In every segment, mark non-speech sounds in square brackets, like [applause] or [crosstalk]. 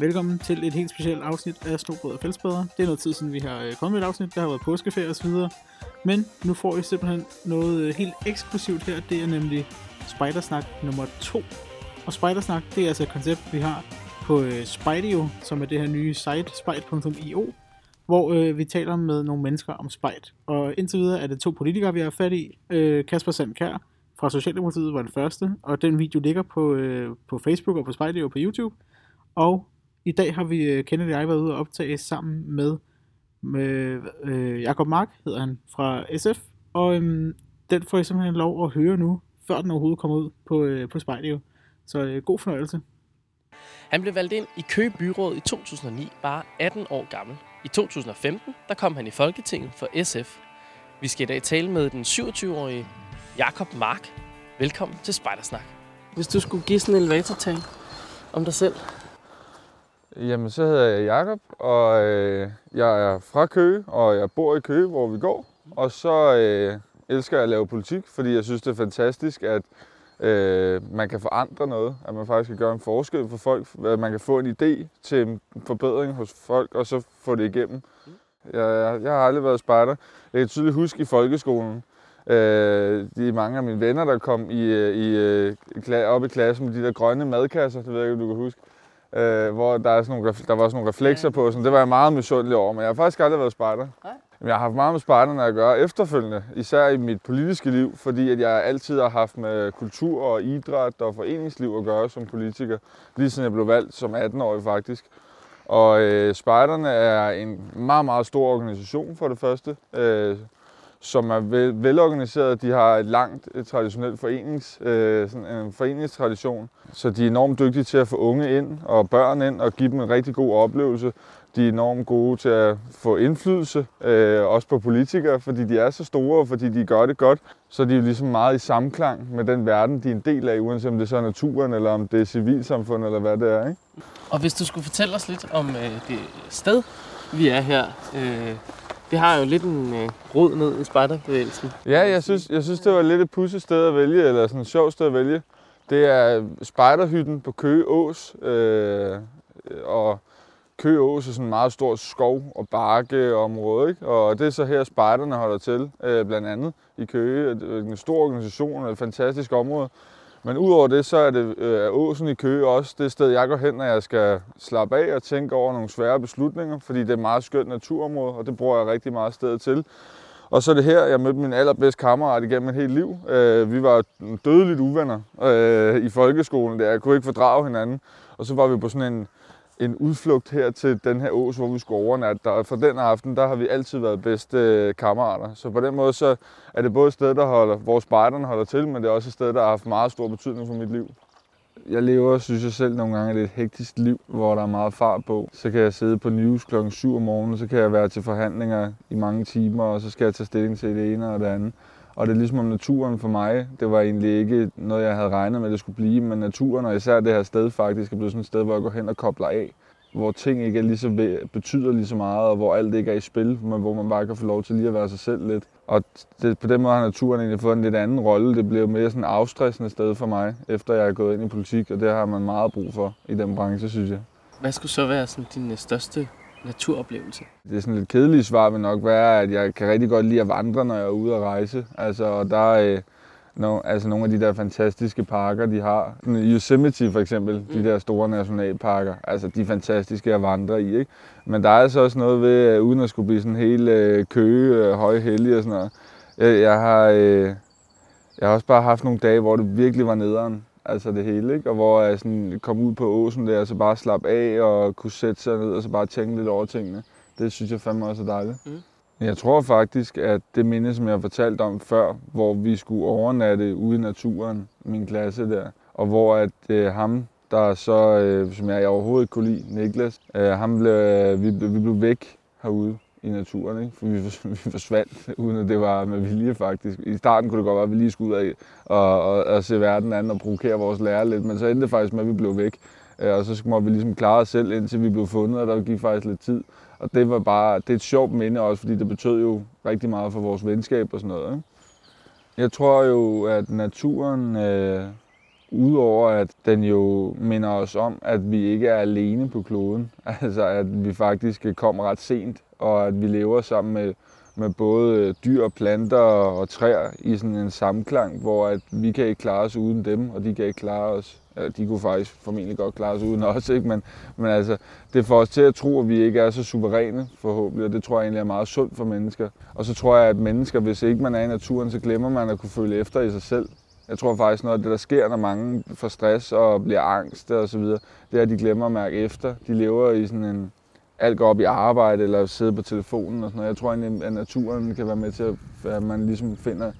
Velkommen til et helt specielt afsnit af Snobrød og Fællesbæder. Det er noget tid siden, vi har øh, kommet med et afsnit. Der har været påskeferie osv. Men nu får I simpelthen noget øh, helt eksklusivt her. Det er nemlig Spidersnak nummer 2. Og Spidersnak, det er altså et koncept, vi har på øh, Spideo, som er det her nye site, spide.io, hvor øh, vi taler med nogle mennesker om Spide. Og indtil videre er det to politikere, vi har fat i. Øh, Kasper Sandkær fra Socialdemokratiet var den første, og den video ligger på, øh, på Facebook og på Spideo og på YouTube. Og i dag har vi, øh, Kenneth og jeg, været ude og optage sammen med, med øh, Jakob Mark, hedder han, fra SF. Og øhm, den får I simpelthen lov at høre nu, før den overhovedet kommer ud på, øh, på Spejlio. Så øh, god fornøjelse. Han blev valgt ind i Køge Byråd i 2009, bare 18 år gammel. I 2015 der kom han i Folketinget for SF. Vi skal i dag tale med den 27-årige Jakob Mark. Velkommen til Spejdersnak. Hvis du skulle give sådan en elevatortag om dig selv, Jamen, så hedder jeg Jakob og øh, jeg er fra Køge, og jeg bor i Køge, hvor vi går. Og så øh, elsker jeg at lave politik, fordi jeg synes, det er fantastisk, at øh, man kan forandre noget. At man faktisk kan gøre en forskel for folk. At man kan få en idé til en forbedring hos folk, og så få det igennem. Jeg, jeg, jeg har aldrig været spejder. Jeg kan tydeligt huske i folkeskolen, øh, de mange af mine venner, der kom i, øh, i, i, op i klassen med de der grønne madkasser, det ved jeg ikke, om du kan huske øh, hvor der, er sådan nogle, der var sådan nogle reflekser ja. på. Sådan, det var jeg meget misundelig over, men jeg har faktisk aldrig været spejder. Nej. Jeg har haft meget med spejderne at gøre efterfølgende, især i mit politiske liv, fordi at jeg altid har haft med kultur og idræt og foreningsliv at gøre som politiker, lige siden jeg blev valgt som 18-årig faktisk. Og øh, spejderne er en meget, meget stor organisation for det første. Øh, som er vel, velorganiseret. De har et langt et traditionelt forenings, øh, sådan en foreningstradition, så de er enormt dygtige til at få unge ind og børn ind og give dem en rigtig god oplevelse. De er enormt gode til at få indflydelse, øh, også på politikere, fordi de er så store, og fordi de gør det godt. Så de er jo ligesom meget i samklang med den verden, de er en del af, uanset om det så er naturen, eller om det er civilsamfundet, eller hvad det er. Ikke? Og hvis du skulle fortælle os lidt om øh, det sted, vi er her, øh, det har jo lidt en øh, rod ned i spejderbevægelsen. Ja, jeg synes, jeg synes, det var lidt et pudsigt sted at vælge, eller sådan et sjovt sted at vælge. Det er øh, spejderhytten på Køge Ås, øh, og Køge Ås er sådan en meget stor skov- og bakkeområde, ikke? og det er så her spejderne holder til, øh, blandt andet i Køge. Det er en stor organisation og et fantastisk område. Men udover det, så er det øh, Åsen i Køge også det sted, jeg går hen, når jeg skal slappe af og tænke over nogle svære beslutninger, fordi det er et meget skønt naturområde, og det bruger jeg rigtig meget sted til. Og så er det her, jeg mødte min allerbedste kammerat igennem et helt liv. Øh, vi var dødeligt uvenner øh, i folkeskolen, der jeg kunne ikke fordrage hinanden. Og så var vi på sådan en, en udflugt her til den her ås, hvor vi skulle overnatte. Og for den aften, der har vi altid været bedste øh, kammerater. Så på den måde, så er det både et sted, der holder, hvor spejderne holder til, men det er også et sted, der har haft meget stor betydning for mit liv. Jeg lever, synes jeg selv, nogle gange et hektisk liv, hvor der er meget fart på. Så kan jeg sidde på news klokken 7 om morgenen, så kan jeg være til forhandlinger i mange timer, og så skal jeg tage stilling til det ene og det andet. Og det er ligesom om naturen for mig, det var egentlig ikke noget, jeg havde regnet med, det skulle blive, men naturen og især det her sted faktisk er blevet sådan et sted, hvor jeg går hen og kobler af. Hvor ting ikke er lige så, betyder lige så meget, og hvor alt ikke er i spil, men hvor man bare kan få lov til lige at være sig selv lidt. Og det, på den måde har naturen egentlig fået en lidt anden rolle. Det blev mere sådan et afstressende sted for mig, efter jeg er gået ind i politik, og det har man meget brug for i den branche, synes jeg. Hvad skulle så være sådan din øh, største naturoplevelse? Det er sådan lidt kedeligt svar vil nok være, at jeg kan rigtig godt lide at vandre, når jeg er ude at rejse. Altså, og der er øh, no, altså nogle af de der fantastiske parker, de har. Yosemite for eksempel, mm. de der store nationalparker. Altså, de er fantastiske at vandre i, ikke? Men der er altså også noget ved, uh, uden at skulle blive sådan helt uh, køge, uh, højhellig og sådan noget. Jeg, jeg har... Uh, jeg har også bare haft nogle dage, hvor det virkelig var nederen altså det hele, ikke? og hvor jeg sådan kom ud på åsen der, og så bare slappe af og kunne sætte sig ned og så bare tænke lidt over tingene. Det synes jeg fandme også er dejligt. Mm. Jeg tror faktisk, at det minde, som jeg har fortalt om før, hvor vi skulle overnatte ude i naturen, min klasse der, og hvor at øh, ham, der så, øh, som jeg overhovedet ikke kunne lide, Niklas, øh, ham blev, øh, vi, vi blev væk herude i naturen, ikke? for vi, [laughs] vi forsvandt, uden at det var med vilje faktisk. I starten kunne det godt være, at vi lige skulle ud af og, og, og se verden anden og provokere vores lærer lidt, men så endte det faktisk med, at vi blev væk. Øh, og så måtte vi ligesom klare os selv, indtil vi blev fundet, og der gik faktisk lidt tid. Og det var bare, det er et sjovt minde også, fordi det betød jo rigtig meget for vores venskab og sådan noget. Ikke? Jeg tror jo, at naturen øh, Udover at den jo minder os om, at vi ikke er alene på kloden. [laughs] Altså at vi faktisk kommer ret sent, og at vi lever sammen med, med både øh, dyr, planter og træer i sådan en samklang, hvor at vi kan ikke klare os uden dem, og de kan ikke klare os. Ja, de kunne faktisk formentlig godt klare os uden os, ikke? Men, men altså, det får os til at tro, at vi ikke er så suveræne forhåbentlig, og det tror jeg egentlig er meget sundt for mennesker. Og så tror jeg, at mennesker, hvis ikke man er i naturen, så glemmer man at kunne føle efter i sig selv. Jeg tror faktisk, noget af det, der sker, når mange får stress og bliver angst og så videre, det er, at de glemmer at mærke efter. De lever i sådan en, alt går op i arbejde eller sidde på telefonen og sådan noget. Jeg tror egentlig, at naturen kan være med til, at man ligesom finder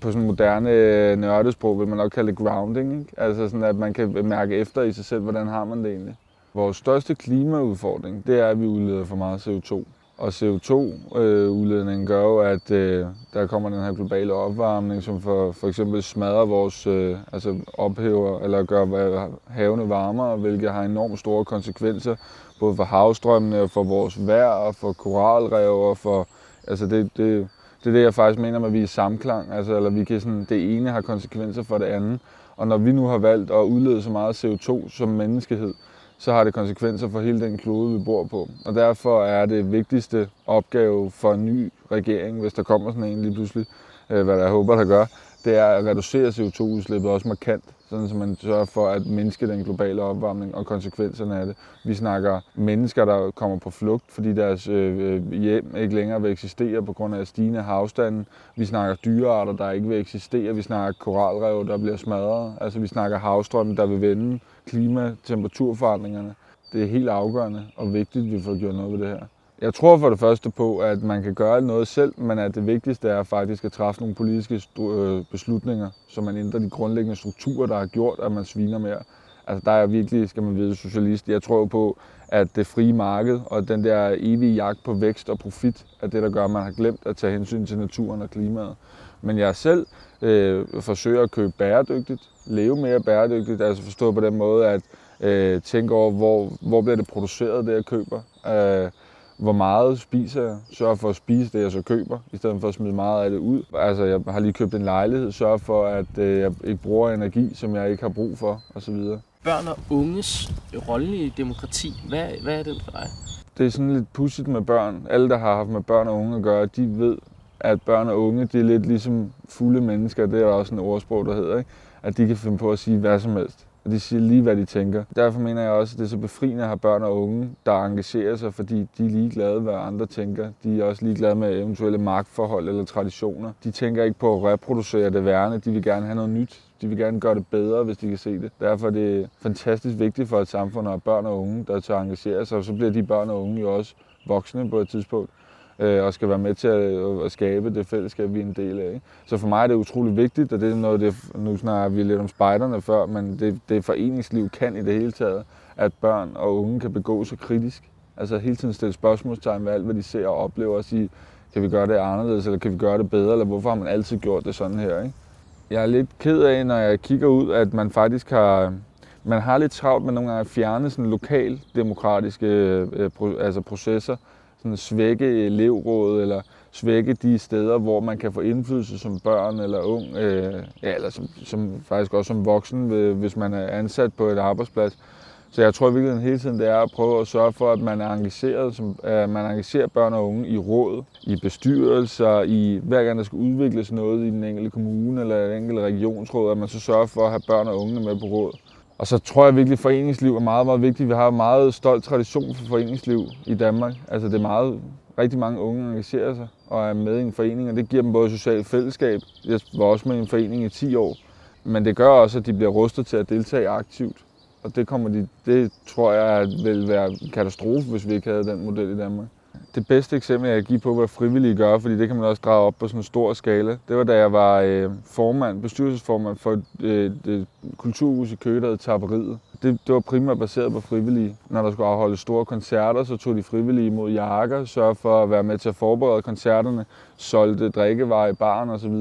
på sådan moderne øh, nørdesprog vil man nok kalde det grounding. Ikke? Altså sådan, at man kan mærke efter i sig selv, hvordan har man det egentlig. Vores største klimaudfordring, det er, at vi udleder for meget CO2. Og CO2-udledningen øh, gør jo, at øh, der kommer den her globale opvarmning, som for, for eksempel smadrer vores, øh, altså ophæver eller gør havene varmere, hvilket har enormt store konsekvenser, både for havstrømmene og for vores vejr og for koralrev og for, altså det, det, det er det, jeg faktisk mener med, at vi er i samklang, altså, eller vi kan sådan, det ene har konsekvenser for det andet. Og når vi nu har valgt at udlede så meget CO2 som menneskehed, så har det konsekvenser for hele den klode, vi bor på. Og derfor er det vigtigste opgave for en ny regering, hvis der kommer sådan en lige pludselig, øh, hvad jeg håber, der gør, det er at reducere CO2-udslippet også markant, sådan så man sørger for at mindske den globale opvarmning og konsekvenserne af det. Vi snakker mennesker, der kommer på flugt, fordi deres øh, øh hjem ikke længere vil eksistere på grund af stigende havstanden. Vi snakker dyrearter, der ikke vil eksistere. Vi snakker koralrev, der bliver smadret. Altså vi snakker havstrømme, der vil vende klima- temperaturforandringerne. Det er helt afgørende og vigtigt, at vi får gjort noget ved det her. Jeg tror for det første på, at man kan gøre noget selv, men at det vigtigste er faktisk at træffe nogle politiske øh, beslutninger, så man ændrer de grundlæggende strukturer, der har gjort, at man sviner mere. Altså der er virkelig, skal man vide, socialist. Jeg tror på, at det frie marked og den der evige jagt på vækst og profit er det, der gør, at man har glemt at tage hensyn til naturen og klimaet. Men jeg selv øh, forsøger at købe bæredygtigt, leve mere bæredygtigt, altså forstå på den måde, at øh, tænke over, hvor, hvor bliver det produceret, det jeg køber. Øh, hvor meget spiser jeg, sørger for at spise det, jeg så køber, i stedet for at smide meget af det ud. Altså, jeg har lige købt en lejlighed, sørger for, at øh, jeg ikke bruger energi, som jeg ikke har brug for, osv. Børn og unges rolle i demokrati, hvad, hvad er den for dig? Det er sådan lidt pudsigt med børn. Alle, der har haft med børn og unge at gøre, de ved, at børn og unge, de er lidt ligesom fulde mennesker. Det er også en ordsprog, der hedder, ikke? at de kan finde på at sige hvad som helst og de siger lige, hvad de tænker. Derfor mener jeg også, at det er så befriende at have børn og unge, der engagerer sig, fordi de er ligeglade, hvad andre tænker. De er også ligeglade med eventuelle magtforhold eller traditioner. De tænker ikke på at reproducere det værende, de vil gerne have noget nyt. De vil gerne gøre det bedre, hvis de kan se det. Derfor er det fantastisk vigtigt for et samfund at have børn og unge, der tør engagere sig, og så bliver de børn og unge jo også voksne på et tidspunkt øh, og skal være med til at, øh, at skabe det fællesskab, vi er en del af. Ikke? Så for mig er det utrolig vigtigt, og det er noget, det, nu snakker vi lidt om spejderne før, men det, det foreningsliv kan i det hele taget, at børn og unge kan begå sig kritisk. Altså hele tiden stille spørgsmålstegn ved alt, hvad de ser og oplever, og sige, kan vi gøre det anderledes, eller kan vi gøre det bedre, eller hvorfor har man altid gjort det sådan her? Ikke? Jeg er lidt ked af, når jeg kigger ud, at man faktisk har, man har lidt travlt med nogle gange at fjerne sådan lokal demokratiske øh, øh altså processer, sådan svække elevrådet, eller svække de steder, hvor man kan få indflydelse som børn eller ung, øh, ja, eller som, som, faktisk også som voksen, øh, hvis man er ansat på et arbejdsplads. Så jeg tror virkelig hele tiden, det er at prøve at sørge for, at man er engageret, som, at man engagerer børn og unge i råd, i bestyrelser, i hver gang der skal udvikles noget i den enkelte kommune eller den enkelte regionsråd, at man så sørger for at have børn og unge med på råd. Og så tror jeg virkelig, at foreningsliv er meget, meget vigtigt. Vi har en meget stolt tradition for foreningsliv i Danmark. Altså det er meget, rigtig mange unge engagerer sig og er med i en forening, og det giver dem både socialt fællesskab. Jeg var også med i en forening i 10 år. Men det gør også, at de bliver rustet til at deltage aktivt. Og det, kommer de, det tror jeg vil være en katastrofe, hvis vi ikke havde den model i Danmark. Det bedste eksempel, jeg kan give på, hvad frivillige gør, fordi det kan man også drage op på sådan en stor skala, det var da jeg var øh, formand, bestyrelsesformand for øh, det kulturhus i Køge, der hed Tapperiet. Det, det var primært baseret på frivillige. Når der skulle afholdes store koncerter, så tog de frivillige imod jakker, sørgede for at være med til at forberede koncerterne, solgte drikkevarer i baren osv.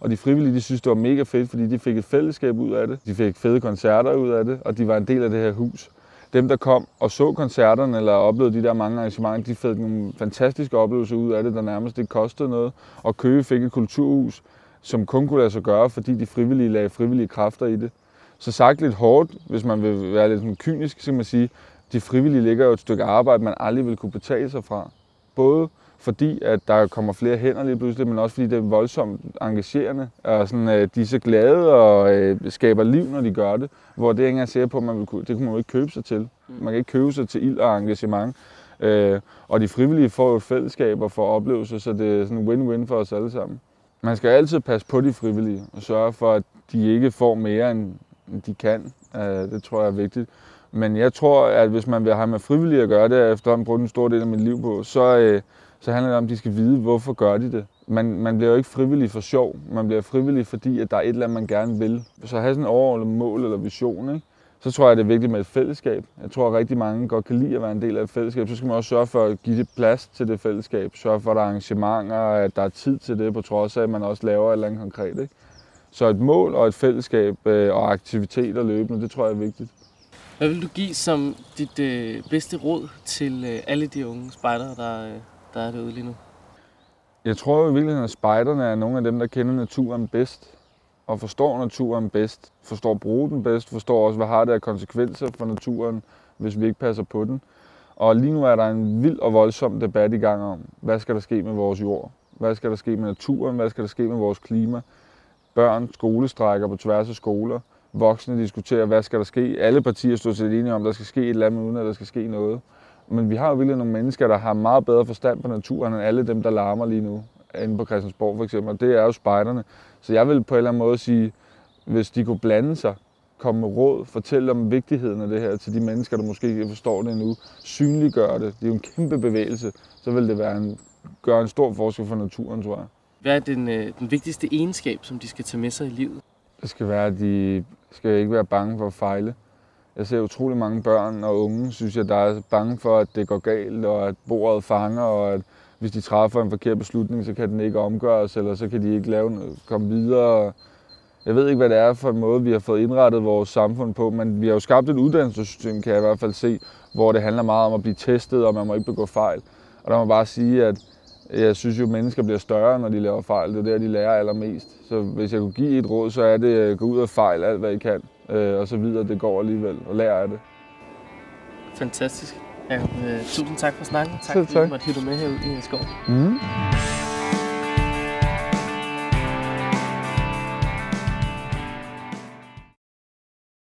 Og de frivillige, de synes, det var mega fedt, fordi de fik et fællesskab ud af det. De fik fede koncerter ud af det, og de var en del af det her hus dem, der kom og så koncerterne eller oplevede de der mange arrangementer, de fik nogle fantastiske oplevelser ud af det, der nærmest ikke kostede noget. Og Køge fik et kulturhus, som kun kunne lade sig gøre, fordi de frivillige lagde frivillige kræfter i det. Så sagt lidt hårdt, hvis man vil være lidt sådan kynisk, så kan man sige, de frivillige ligger jo et stykke arbejde, man aldrig vil kunne betale sig fra. Både fordi, at der kommer flere hænder lige pludselig, men også fordi det er voldsomt engagerende. Og sådan, øh, de er så glade og øh, skaber liv, når de gør det. Hvor det er ikke engang sikker på, at man vil det kunne man jo ikke købe sig til. Man kan ikke købe sig til ild og engagement. Øh, og de frivillige får jo et fællesskab og får oplevelser, så det er sådan en win-win for os alle sammen. Man skal altid passe på de frivillige og sørge for, at de ikke får mere, end de kan. Øh, det tror jeg er vigtigt. Men jeg tror, at hvis man vil have med frivillige at gøre det, efter at brugt en stor del af mit liv på, så, øh, så handler det om, at de skal vide, hvorfor gør de det. Man, man bliver jo ikke frivillig for sjov. Man bliver frivillig, fordi at der er et eller andet, man gerne vil. Så have sådan en overordnet mål eller vision, ikke? så tror jeg, det er vigtigt med et fællesskab. Jeg tror, at rigtig mange godt kan lide at være en del af et fællesskab. Så skal man også sørge for at give det plads til det fællesskab. Sørge for, at der er arrangementer, at der er tid til det, på trods af, at man også laver et eller andet konkret. Ikke? Så et mål og et fællesskab øh, og aktiviteter løbende, det tror jeg er vigtigt. Hvad vil du give som dit øh, bedste råd til øh, alle de unge spejdere, der, øh, der er derude lige nu? Jeg tror jo i virkeligheden, at spejderne er nogle af dem, der kender naturen bedst og forstår naturen bedst, forstår at bruge den bedst, forstår også, hvad har det af konsekvenser for naturen, hvis vi ikke passer på den. Og lige nu er der en vild og voldsom debat i gang om, hvad skal der ske med vores jord? Hvad skal der ske med naturen? Hvad skal der ske med vores klima? Børn skolestrækker på tværs af skoler. Voksne diskuterer, hvad skal der ske? Alle partier står til enige om, at der skal ske et eller andet, uden at der skal ske noget. Men vi har jo virkelig nogle mennesker, der har meget bedre forstand på naturen, end alle dem, der larmer lige nu. Inde på Christiansborg for eksempel. Og det er jo spejderne. Så jeg vil på en eller anden måde sige, hvis de kunne blande sig, komme med råd, fortælle om vigtigheden af det her til de mennesker, der måske ikke forstår det endnu, synliggøre det. Det er jo en kæmpe bevægelse. Så vil det være en, gøre en stor forskel for naturen, tror jeg. Hvad er den, øh, den vigtigste egenskab, som de skal tage med sig i livet? Det skal være, at de skal ikke være bange for at fejle. Jeg ser utrolig mange børn og unge, synes jeg, der er bange for, at det går galt, og at bordet fanger, og at hvis de træffer en forkert beslutning, så kan den ikke omgøres, eller så kan de ikke lave, komme videre. Jeg ved ikke, hvad det er for en måde, vi har fået indrettet vores samfund på, men vi har jo skabt et uddannelsessystem, kan jeg i hvert fald se, hvor det handler meget om at blive testet, og man må ikke begå fejl. Og der må bare sige, at jeg synes jo, at mennesker bliver større, når de laver fejl. Det er der, de lærer allermest. Så hvis jeg kunne give et råd, så er det at gå ud og fejl alt, hvad I kan. Øh, og så videre, det går alligevel, og lære af det. Fantastisk. Ja, øh, tusind tak for snakken. Tak, Selv fordi du tak. måtte hive med herud i skoven. Mm.